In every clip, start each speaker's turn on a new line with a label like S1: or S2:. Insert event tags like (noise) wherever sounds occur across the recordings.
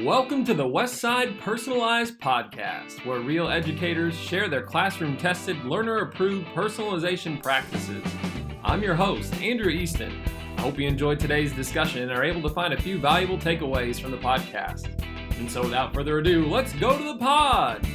S1: Welcome to the Westside Personalized Podcast, where real educators share their classroom tested, learner approved personalization practices. I'm your host, Andrew Easton. I hope you enjoyed today's discussion and are able to find a few valuable takeaways from the podcast. And so, without further ado, let's go to the pod.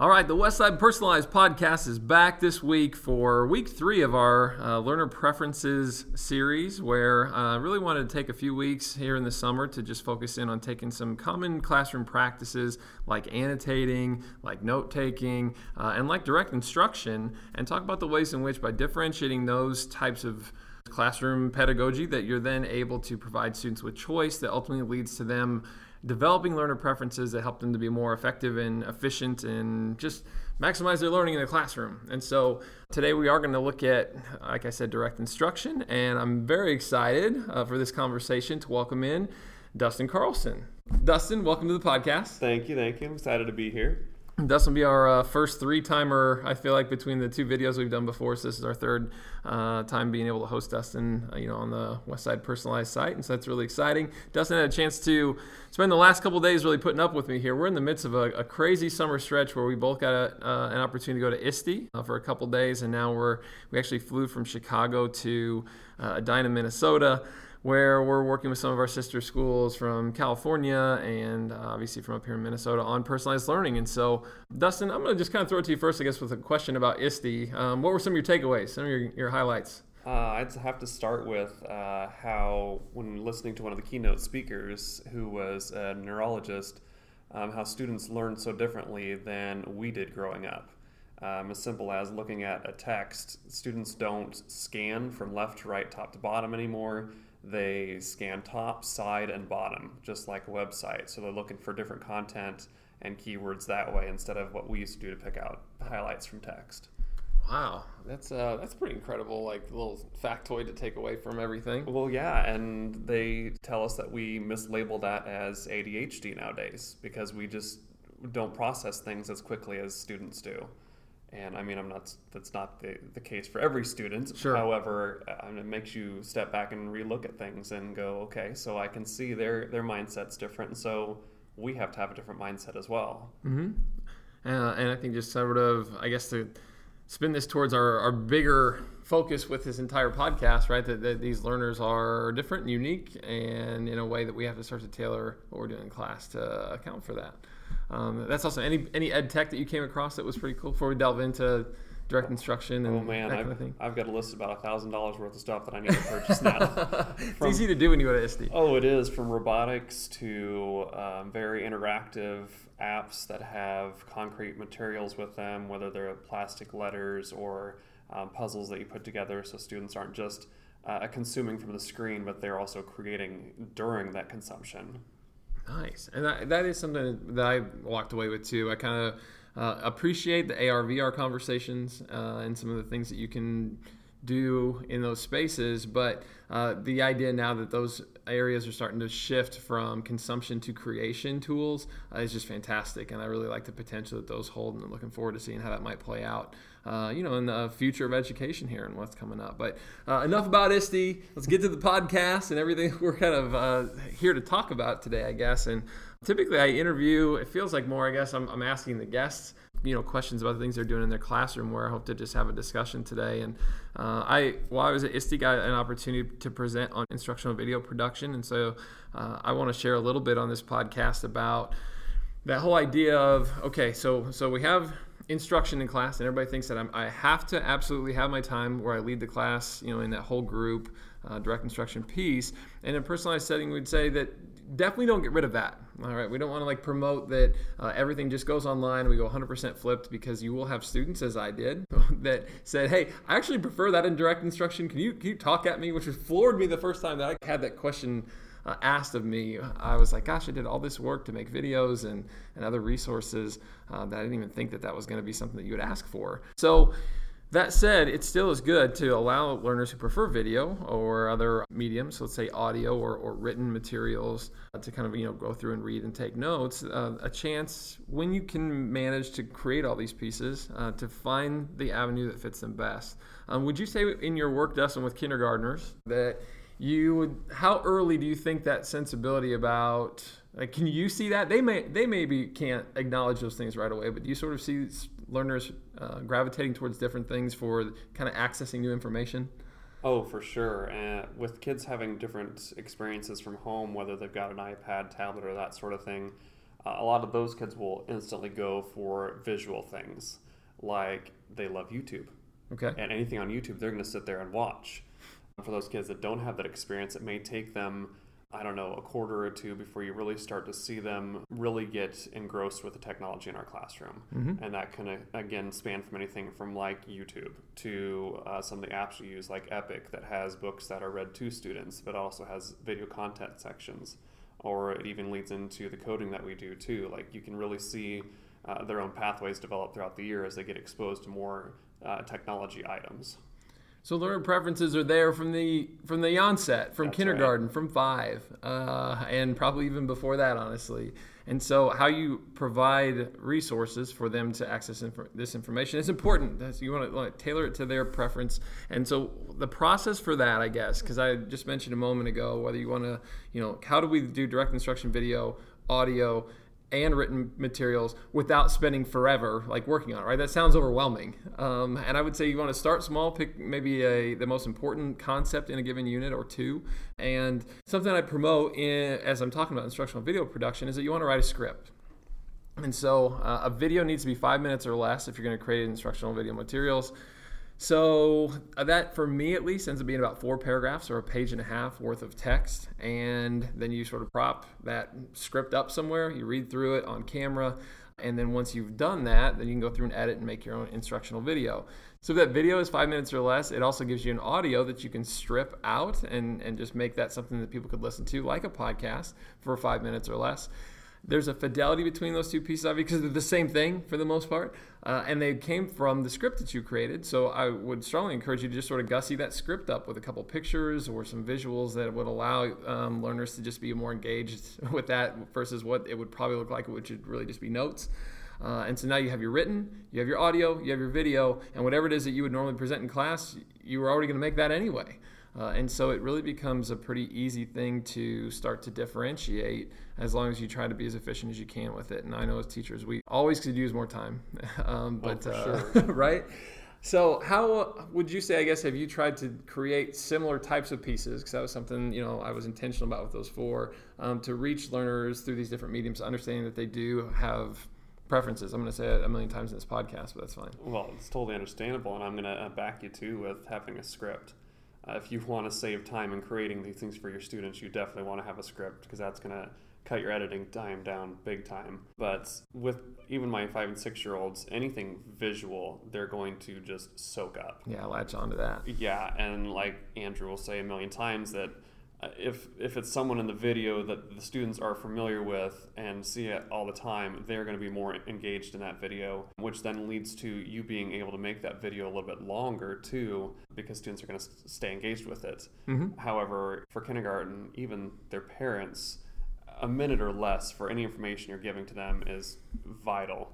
S1: All right, the Westside Personalized Podcast is back this week for week three of our uh, Learner Preferences series, where I uh, really wanted to take a few weeks here in the summer to just focus in on taking some common classroom practices like annotating, like note taking, uh, and like direct instruction, and talk about the ways in which, by differentiating those types of classroom pedagogy, that you're then able to provide students with choice that ultimately leads to them developing learner preferences that help them to be more effective and efficient and just maximize their learning in the classroom. And so today we are going to look at, like I said, direct instruction. And I'm very excited uh, for this conversation to welcome in Dustin Carlson. Dustin, welcome to the podcast.
S2: Thank you. Thank you. I'm excited to be here.
S1: This will be our uh, first three timer, I feel like, between the two videos we've done before. So this is our third uh, time being able to host Dustin, uh, you know, on the Westside Personalized site, and so that's really exciting. Dustin had a chance to spend the last couple days really putting up with me here. We're in the midst of a, a crazy summer stretch where we both got a, uh, an opportunity to go to ISTE uh, for a couple days, and now we're we actually flew from Chicago to uh, Edina, Minnesota where we're working with some of our sister schools from California and uh, obviously from up here in Minnesota on personalized learning. And so, Dustin, I'm going to just kind of throw it to you first, I guess, with a question about ISTE. Um, what were some of your takeaways, some of your, your highlights?
S2: Uh, I'd have to start with uh, how, when listening to one of the keynote speakers who was a neurologist, um, how students learn so differently than we did growing up. Um, as simple as looking at a text, students don't scan from left to right, top to bottom anymore they scan top, side, and bottom, just like a website. So they're looking for different content and keywords that way instead of what we used to do to pick out highlights from text.
S1: Wow, that's uh, that's pretty incredible. Like little factoid to take away from everything.
S2: Well, yeah, and they tell us that we mislabel that as ADHD nowadays because we just don't process things as quickly as students do. And I mean, I'm not. That's not the, the case for every student.
S1: Sure.
S2: However, it makes you step back and relook at things and go, okay, so I can see their their mindset's different, and so we have to have a different mindset as well.
S1: Mm-hmm. Uh, and I think just sort of, I guess to spin this towards our, our bigger focus with this entire podcast, right? That, that these learners are different and unique, and in a way that we have to start to tailor what we're doing in class to account for that. Um, that's also any any ed tech that you came across that was pretty cool. Before we delve into direct instruction and
S2: oh man,
S1: that
S2: I've,
S1: kind of thing.
S2: I've got a list of about a thousand dollars worth of stuff that I need to purchase now. (laughs)
S1: it's easy to do when you go to ISTE.
S2: Oh, it is from robotics to um, very interactive apps that have concrete materials with them, whether they're plastic letters or um, puzzles that you put together, so students aren't just uh, consuming from the screen, but they're also creating during that consumption.
S1: Nice, and that, that is something that I walked away with too. I kind of uh, appreciate the AR VR conversations uh, and some of the things that you can do in those spaces, but uh, the idea now that those areas are starting to shift from consumption to creation tools uh, is just fantastic, and I really like the potential that those hold, and I'm looking forward to seeing how that might play out. Uh, you know, in the future of education here and what's coming up. But uh, enough about ISTE. Let's get to the podcast and everything (laughs) we're kind of uh, here to talk about today, I guess. And typically, I interview. It feels like more. I guess I'm, I'm asking the guests you know questions about the things they're doing in their classroom where I hope to just have a discussion today. And uh, I while I was at ISTE got an opportunity to present on instructional video production, and so uh, I want to share a little bit on this podcast about that whole idea of okay, so so we have instruction in class, and everybody thinks that I'm, i have to absolutely have my time where I lead the class, you know, in that whole group, uh, direct instruction piece. And in a personalized setting, we'd say that definitely don't get rid of that. All right, we don't want to like promote that uh, everything just goes online. We go 100% flipped because you will have students, as I did, (laughs) that said, "Hey, I actually prefer that in direct instruction. Can you can you talk at me?" Which floored me the first time that I had that question uh, asked of me. I was like, "Gosh, I did all this work to make videos and and other resources uh, that I didn't even think that that was going to be something that you would ask for." So that said, it still is good to allow learners who prefer video or other mediums, let's say audio or, or written materials, uh, to kind of you know go through and read and take notes, uh, a chance when you can manage to create all these pieces uh, to find the avenue that fits them best. Um, would you say in your work, Dustin, with kindergartners, that you would how early do you think that sensibility about like can you see that they may they maybe can't acknowledge those things right away but do you sort of see learners uh, gravitating towards different things for kind of accessing new information?
S2: Oh for sure and with kids having different experiences from home whether they've got an ipad tablet or that sort of thing uh, a lot of those kids will instantly go for visual things like they love youtube.
S1: Okay.
S2: And anything on youtube they're going to sit there and watch. For those kids that don't have that experience, it may take them, I don't know, a quarter or two before you really start to see them really get engrossed with the technology in our classroom. Mm-hmm. And that can, again, span from anything from like YouTube to uh, some of the apps you use, like Epic, that has books that are read to students, but also has video content sections. Or it even leads into the coding that we do too. Like you can really see uh, their own pathways develop throughout the year as they get exposed to more uh, technology items.
S1: So learner preferences are there from the from the onset, from
S2: That's
S1: kindergarten,
S2: right.
S1: from five, uh, and probably even before that, honestly. And so, how you provide resources for them to access inf- this information is important. That's, you want to, want to tailor it to their preference. And so, the process for that, I guess, because I just mentioned a moment ago, whether you want to, you know, how do we do direct instruction video, audio, and written materials without spending forever like working on it right? That sounds overwhelming. Um, and i would say you want to start small pick maybe a the most important concept in a given unit or two. And something i promote in, as i'm talking about instructional video production is that you want to write a script. And so uh, a video needs to be five minutes or less if you're going to create instructional video materials so uh, that, for me at least, ends up being about four paragraphs or a page and a half worth of text, and then you sort of prop that script up somewhere. You read through it on camera, and then once you've done that, then you can go through and edit and make your own instructional video. So if that video is five minutes or less, it also gives you an audio that you can strip out and, and just make that something that people could listen to, like a podcast, for five minutes or less there's a fidelity between those two pieces of because they're the same thing for the most part, uh, and they came from the script that you created. So I would strongly encourage you to just sort of gussy that script up with a couple pictures or some visuals that would allow um, learners to just be more engaged (laughs) with that versus what it would probably look like, which would really just be notes. Uh, and so now you have your written, you have your audio, you have your video, and whatever it is that you would normally present in class, you were already going to make that anyway. Uh, and so it really becomes a pretty easy thing to start to differentiate as long as you try to be as efficient as you can with it. And I know as teachers, we always could use more time, (laughs) um,
S2: oh,
S1: but
S2: uh,
S1: sure. (laughs) right. So, how would you say? I guess have you tried to create similar types of pieces? Because that was something you know I was intentional about with those four um, to reach learners through these different mediums, understanding that they do have preferences. I'm going to say it a million times in this podcast, but that's fine.
S2: Well, it's totally understandable, and I'm going to uh, back you too with having a script. Uh, if you want to save time in creating these things for your students, you definitely want to have a script because that's going to cut your editing time down big time. But with even my five and six year olds, anything visual, they're going to just soak up.
S1: Yeah, latch onto that.
S2: Yeah, and like Andrew will say a million times that if if it's someone in the video that the students are familiar with and see it all the time, they're going to be more engaged in that video, which then leads to you being able to make that video a little bit longer too, because students are going to stay engaged with it. Mm-hmm. However, for kindergarten, even their parents, a minute or less for any information you're giving to them is vital.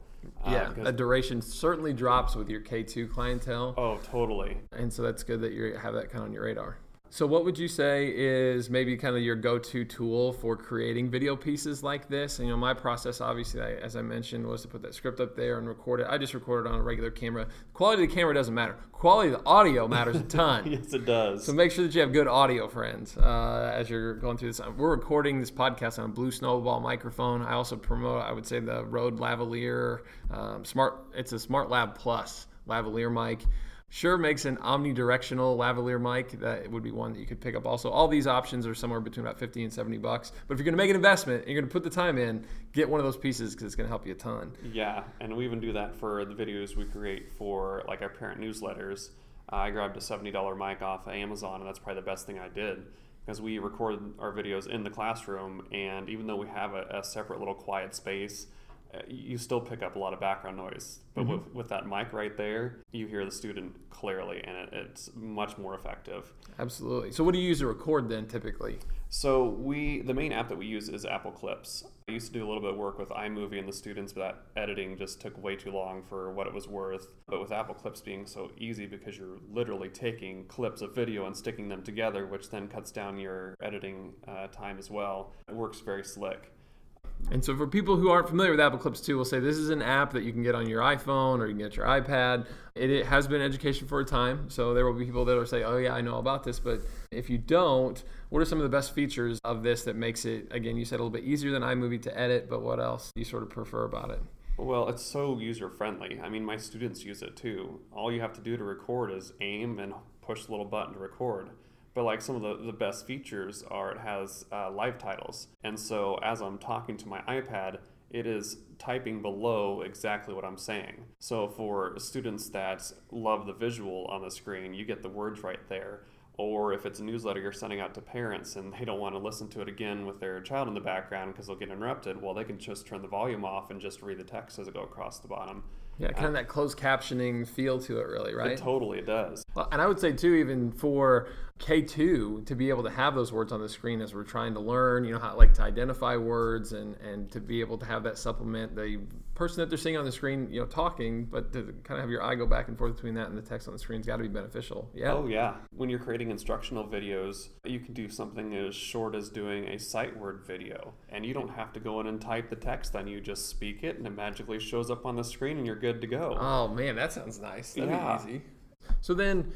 S1: Yeah, uh, a duration certainly drops with your K2 clientele.
S2: Oh, totally.
S1: And so that's good that you have that kind of on your radar. So, what would you say is maybe kind of your go-to tool for creating video pieces like this? And, you know, my process, obviously, I, as I mentioned, was to put that script up there and record it. I just recorded on a regular camera. Quality of the camera doesn't matter. Quality of the audio matters a ton. (laughs)
S2: yes, it does.
S1: So make sure that you have good audio, friends, uh, as you're going through this. We're recording this podcast on a Blue Snowball microphone. I also promote, I would say, the Rode Lavalier um, Smart. It's a Smart Lav Plus lavalier mic. Shure makes an omnidirectional lavalier mic. That would be one that you could pick up also. All these options are somewhere between about 50 and 70 bucks. But if you're going to make an investment and you're going to put the time in, get one of those pieces because it's going to help you a ton.
S2: Yeah, and we even do that for the videos we create for like our parent newsletters. Uh, I grabbed a $70 mic off of Amazon, and that's probably the best thing I did because we record our videos in the classroom. And even though we have a, a separate little quiet space, you still pick up a lot of background noise. But
S1: Mm-hmm.
S2: with, with that mic right there, you hear the student clearly, and it, it's much more effective.
S1: Absolutely. So, what do you use to record then typically?
S2: So we the main app that we use is Apple Clips. I used to do a little bit of work with iMovie and the students, but that editing just took way too long for what it was worth. But with Apple Clips being so easy because you're literally taking clips of video and sticking them together, which then cuts down your editing uh, time as well. It works very slick.
S1: And so, for people who aren't familiar with Apple Clips 2, we'll say this is an app that you can get on your iPhone or you can get your iPad. It, it has been education for a time, so there will be people that will say, "Oh yeah, I know about this." But if you don't, what are some of the best features of this that makes it, again, you said a little bit easier than iMovie to edit, but what else do you sort of prefer about it?
S2: Well, it's so user friendly. I mean, my students use it too. All you have to do to record is aim and push the little button to record. But like some of the, the best features are it has uh, live titles. And so as I'm talking to my iPad, it is typing below exactly what I'm saying. So for students that love the visual on the screen, you get the words right there. Or if it's a newsletter you're sending out to parents and they don't want to listen to it again with their child in the background because they'll get interrupted, well, they can just turn the volume off and just read the text as it go across the bottom.
S1: Yeah, kind of uh, that closed captioning feel to it, really, right?
S2: It totally it does.
S1: Well, and I would say too, even for K2 to be able to have those words on the screen as we're trying to learn, you know, how like to identify words and and to be able to have that supplement the person that they're seeing on the screen, you know, talking, but to kind of have your eye go back and forth between that and the text on the screen's got to be beneficial. Yeah.
S2: Oh, yeah. When you're creating instructional videos, you can do something as short as doing a sight word video. And you don't have to go in and type the text, then you just speak it and it magically shows up on the screen and you're good to go.
S1: Oh man, that sounds nice. That'd
S2: Yeah.
S1: be easy. So then,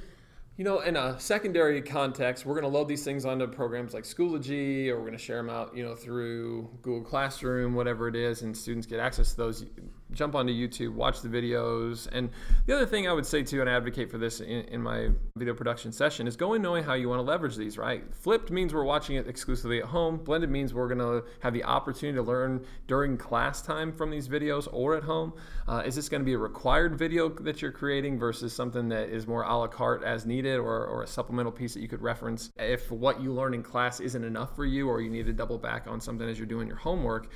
S1: you know, in a secondary context, we're going to load these things onto programs like Schoology, or we're going to share them out, you know, through Google Classroom, whatever it is, and students get access to those. Jump onto YouTube, watch the videos. And the other thing I would say too, and advocate for this in, in my video production session, is go going knowing how you want to leverage these. Right? Flipped means we're watching it exclusively at home. Blended means we're going to have the opportunity to learn during class time from these videos or at home. Uh, is this going to be a required video that you're creating versus something that is more a la carte as needed, or, or a supplemental piece that you could reference if what you learn in class isn't enough for you, or you need to double back on something as you're doing your homework?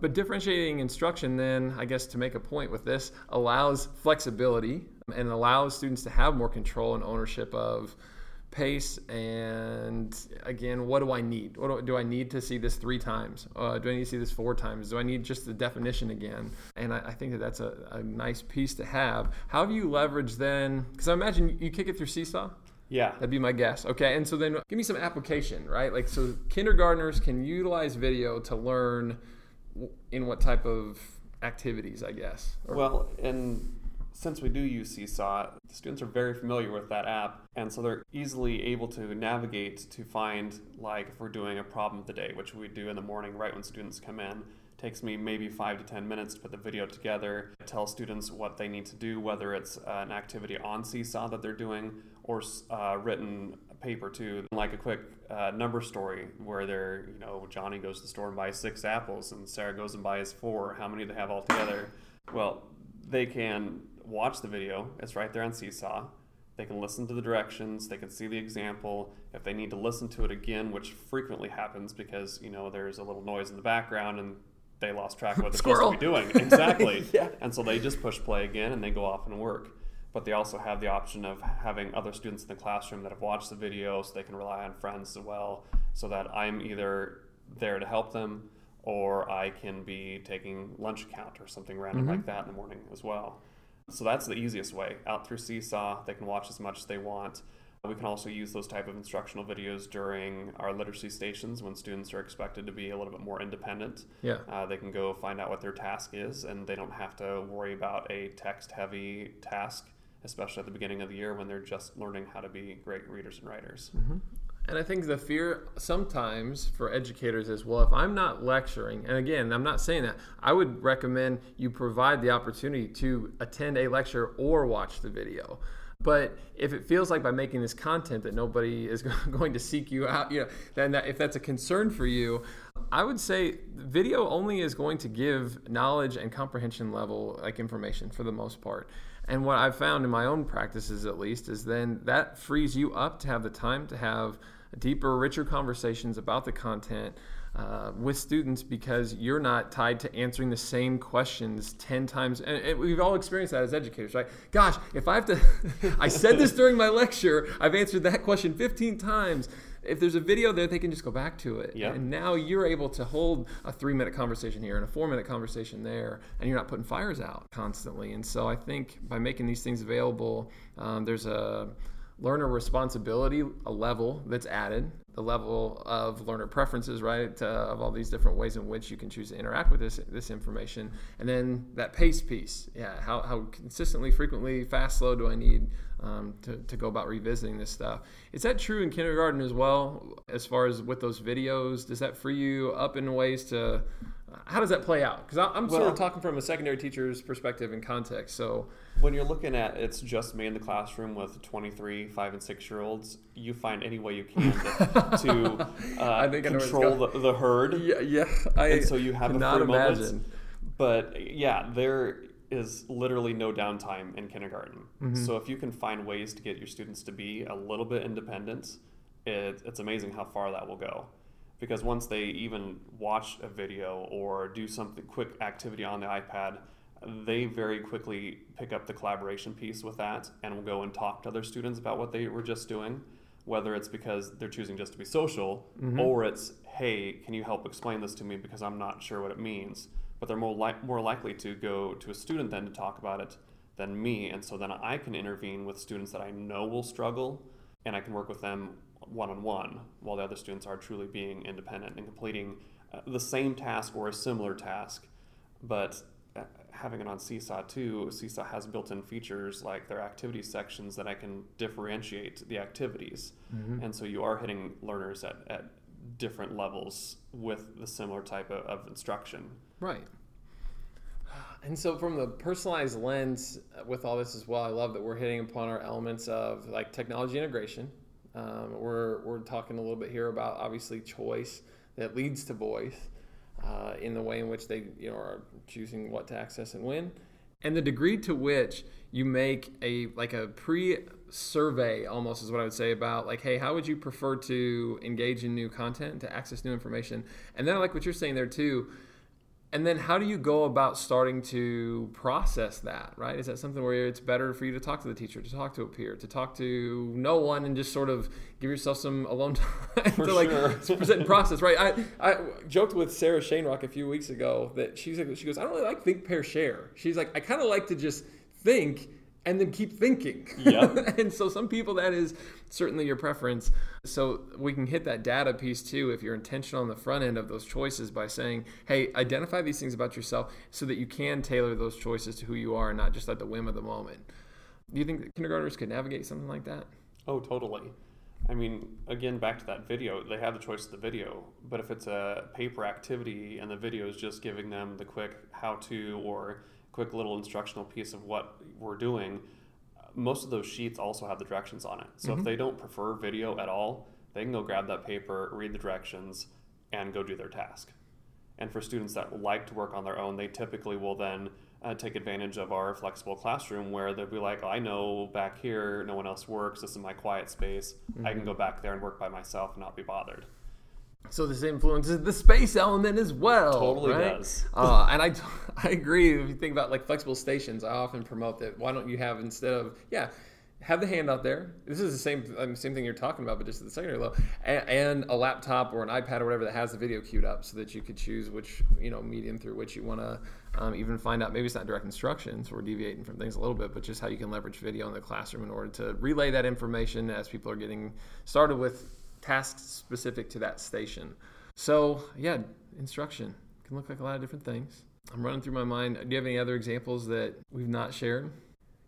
S1: But differentiating instruction, then, I guess to make a point with this, allows flexibility and allows students to have more control and ownership of pace. And again, what do I need? What do, do I need to see this three times? Uh, do I need to see this four times? Do I need just the definition again? And I, I think that that's a, a nice piece to have. How have you leveraged then? Because I imagine you kick it through Seesaw.
S2: Yeah.
S1: That'd be my guess. Okay, and so then give me some application, right? Like, so kindergartners can utilize video to learn in what type of activities, I guess. Or-
S2: Well, and since we do use Seesaw, the students are very familiar with that app, and so they're easily able to navigate to find, like, if we're doing a problem of the day, which we do in the morning right when students come in. Takes me maybe five to ten minutes to put the video together, tell students what they need to do, whether it's an activity on Seesaw that they're doing or uh, written paper too, like a quick uh, number story where they're, you know, Johnny goes to the store and buys six apples and Sarah goes and buys four. How many do they have all together? Well, they can watch the video, it's right there on Seesaw. They can listen to the directions, they can see the example. If they need to listen to it again, which frequently happens because, you know, there's a little noise in the background and they lost track of what they're (laughs)
S1: Squirrel.
S2: supposed to be doing. Exactly. (laughs)
S1: Yeah.
S2: And so they just push play again and they go off and work. But they also have the option of having other students in the classroom that have watched the video so they can rely on friends as well, so that I'm either there to help them or I can be taking lunch account or something random like that in the morning as well. So that's the easiest way. Out through Seesaw, they can watch as much as they want. We can also use those type of instructional videos during our literacy stations when students are expected to be a little bit more independent.
S1: yeah.
S2: Uh, they can go find out what their task is, and they don't have to worry about a text-heavy task, especially at the beginning of the year when they're just learning how to be great readers and writers. Mm-hmm.
S1: And I think the fear sometimes for educators is well, if I'm not lecturing, and again, I'm not saying that, I would recommend you provide the opportunity to attend a lecture or watch the video. But if it feels like by making this content that nobody is (laughs) going to seek you out, you know, then that, if that's a concern for you, I would say video only is going to give knowledge and comprehension level like information for the most part. And what I've found in my own practices, at least, is then that frees you up to have the time to have deeper, richer conversations about the content uh, with students because you're not tied to answering the same questions 10 times. And, and we've all experienced that as educators, right? Gosh, if I have to, (laughs) I said this during my lecture, I've answered that question 15 times. If there's a video there, they can just go back to it.
S2: Yep.
S1: And now you're able to hold a three minute conversation here and a four minute conversation there, and you're not putting fires out constantly. And so I think by making these things available, um, there's a learner responsibility a level that's added the level of learner preferences right uh, of all these different ways in which you can choose to interact with this this information. And then that pace piece. Yeah how, how consistently frequently fast slow do i need um, to, to go about revisiting this stuff? Is that true in kindergarten as well as far as with those videos? Does that free you up in ways to how does that play out? Because I'm well, sort of talking from a secondary teacher's perspective and context. So
S2: when you're looking at it's just me in the classroom with 23, five and six year olds, you find any way you can (laughs) to, to uh, control the, the, herd.
S1: Yeah, yeah. I
S2: and so you have a free imagine. moment. But yeah, there is literally no downtime in kindergarten. Mm-hmm. So if you can find ways to get your students to be a little bit independent, it, it's amazing how far that will go because once they even watch a video or do something quick activity on the iPad, they very quickly pick up the collaboration piece with that and will go and talk to other students about what they were just doing, whether it's because they're choosing just to be social mm-hmm. or it's, hey, can you help explain this to me because I'm not sure what it means. But they're more, li- more likely to go to a student then to talk about it than me. And so then I can intervene with students that I know will struggle and I can work with them one on one, while the other students are truly being independent and completing uh, the same task or a similar task. But uh, having it on Seesaw too, Seesaw has built in features like their activity sections that I can differentiate the activities. Mm-hmm. And so you are hitting learners at, at different levels with the similar type of, of instruction.
S1: Right. And so, from the personalized lens uh, with all this as well, I love that we're hitting upon our elements of like technology integration, um, we're, we're talking a little bit here about obviously choice that leads to voice uh, in the way in which they you know are choosing what to access and when, and the degree to which you make a like a pre-survey almost is what I would say about like hey how would you prefer to engage in new content to access new information, and then I like what you're saying there too and then how do you go about starting to process that right? Is that something where it's better for you to talk to the teacher to talk to a peer to talk to no one and just sort of give yourself some alone (laughs) time for to like sure. present and process right? I, I joked with sarah shanerock a few weeks ago that she's like she goes i don't really like think pair share. She's like i kind of like to just think and then keep thinking.
S2: Yep. (laughs)
S1: and so some people that is certainly your preference. So we can hit that data piece too if you're intentional on the front end of those choices by saying, hey, identify these things about yourself so that you can tailor those choices to who you are and not just at the whim of the moment. Do you think that kindergartners could navigate something like that?
S2: Oh, totally. I mean, again, back to that video, they have the choice of the video. But if it's a paper activity and the video is just giving them the quick how to or quick little instructional piece of what we're doing, most of those sheets also have the directions on it. So mm-hmm. if they don't prefer video at all, they can go grab that paper, read the directions, and go do their task. And for students that like to work on their own, they typically will then uh, take advantage of our flexible classroom where they'll be like, oh, I know back here no one else works. This is my quiet space. Mm-hmm. I can go back there and work by myself and not be bothered.
S1: So this influences the space element as well.
S2: Totally
S1: right?
S2: does.
S1: uh, and I, (laughs) I agree. If you think about like flexible stations, I often promote that. Why don't you have instead of yeah, have the hand out there. This is the same um, same thing you're talking about, but just at the secondary level, and, and, a laptop or an iPad or whatever that has the video queued up, so that you could choose which you know medium through which you want to um, even find out. Maybe it's not direct instructions. We're deviating from things a little bit, but just how you can leverage video in the classroom in order to relay that information as people are getting started with tasks specific to that station. So, yeah, instruction can look like a lot of different things. I'm running through my mind. Do you have any other examples that we've not shared?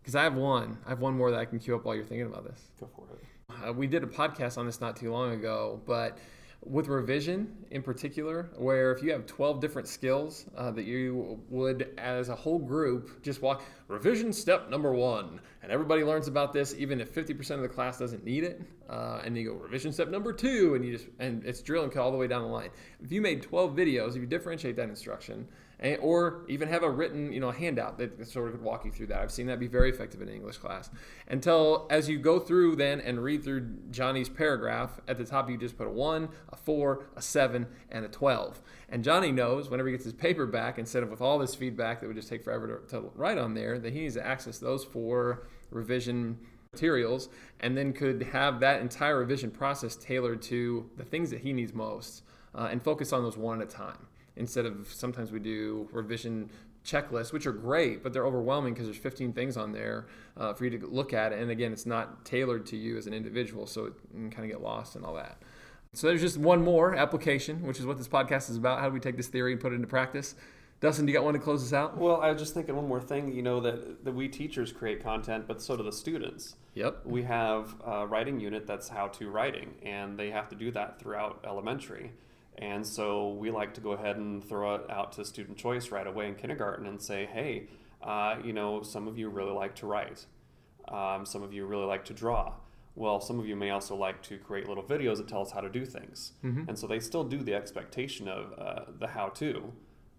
S1: Because I have one. I have one more that I can queue up while you're thinking about this.
S2: Go for it.
S1: Uh, we did a podcast on this not too long ago, but with revision in particular, where if you have 12 different skills uh, that you would, as a whole group, just walk revision step number one, and everybody learns about this, even if 50% of the class doesn't need it, uh, and you go revision step number two, and you just and it's drill and cut all the way down the line. If you made 12 videos, if you differentiate that instruction, and, or even have a written you know handout that sort of could walk you through that. I've seen that be very effective in an English class. Until as you go through then and read through Johnny's paragraph, at the top you just put a one, a four, a seven, and a 12. And Johnny knows whenever he gets his paper back, instead of with all this feedback that would just take forever to, to write on there, that he needs to access those four revision materials and then could have that entire revision process tailored to the things that he needs most uh, and focus on those one at a time instead of sometimes we do revision checklists, which are great, but they're overwhelming because there's 15 things on there uh, for you to look at. And again, it's not tailored to you as an individual, so it can kind of get lost and all that. So there's just one more application, which is what this podcast is about. How do we take this theory and put it into practice? Dustin, do you got one to close us out?
S2: Well, I was just thinking one more thing. You know that, that we teachers create content, but so do the students.
S1: Yep.
S2: We have a writing unit that's how to writing, and they have to do that throughout elementary. And so we like to go ahead and throw it out to student choice right away in kindergarten and say, hey, uh, you know, some of you really like to write, um, some of you really like to draw. Well, some of you may also like to create little videos that tell us how to do things. Mm-hmm. And so they still do the expectation of uh, the how to,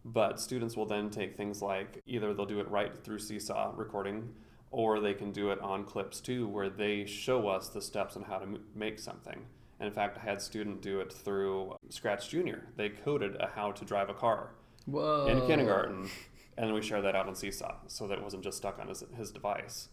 S2: but students will then take things like either they'll do it right through Seesaw recording, or they can do it on clips too, where they show us the steps on how to m- make something. And in fact, I had a student do it through Scratch Junior. They coded a how to drive a car
S1: Whoa.
S2: in kindergarten, and then we shared that out on Seesaw so that it wasn't just stuck on his, his device.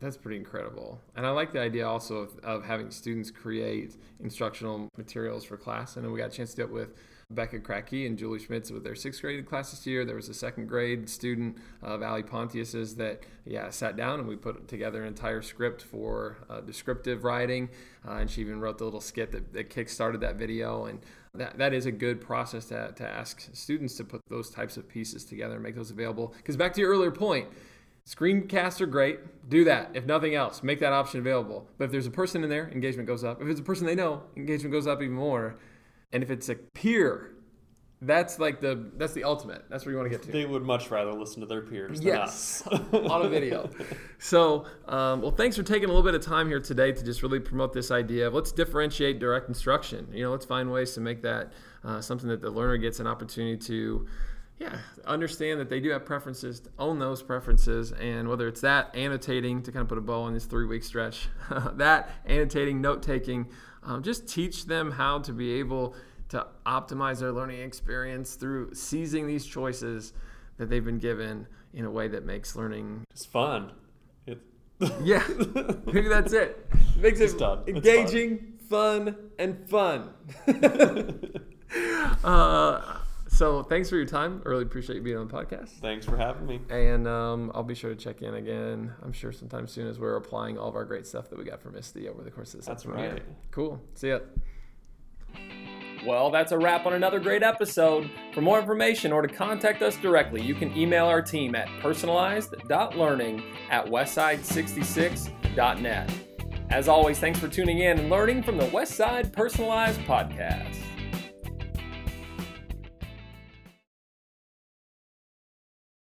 S1: That's pretty incredible. And I like the idea also of, of having students create instructional materials for class. And then we got a chance to do it with Becca Kratky and Julie Schmitz with their sixth grade class this year. There was a second grade student of Ali Pontius's that, yeah, sat down and we put together an entire script for uh, descriptive writing. Uh, and she even wrote the little skit that, that kick-started that video. And that, that is a good process to, to ask students to put those types of pieces together and make those available. Because back to your earlier point, Screencasts are great. Do that. If nothing else, make that option available. But if there's a person in there, engagement goes up. If it's a person they know, engagement goes up even more. And if it's a peer, that's like the that's the ultimate. That's where you want to get to.
S2: They would much rather listen to their peers
S1: yes, (laughs) on a video. So, um, well, thanks for taking a little bit of time here today to just really promote this idea of let's differentiate direct instruction. You know, let's find ways to make that uh, something that the learner gets an opportunity to yeah, understand that they do have preferences, own those preferences, and whether it's that annotating to kind of put a bow on this three week stretch, (laughs) that annotating, note taking, um, just teach them how to be able to optimize their learning experience through seizing these choices that they've been given in a way that makes learning
S2: just fun. (laughs)
S1: Yeah, maybe that's it. it (laughs) makes it engaging, fun. fun, and fun. (laughs) uh, so thanks for your time. I really appreciate you being on the podcast.
S2: Thanks for having me.
S1: And um, I'll be sure to check in again. I'm sure sometime soon as we're applying all of our great stuff that we got from ISTE over the course of this.
S2: That's right.
S1: Cool. See ya.
S3: Well, that's a wrap on another great episode. For more information or to contact us directly, you can email our team at personalized.learning at westside66.net. As always, thanks for tuning in and learning from the Westside Personalized Podcast.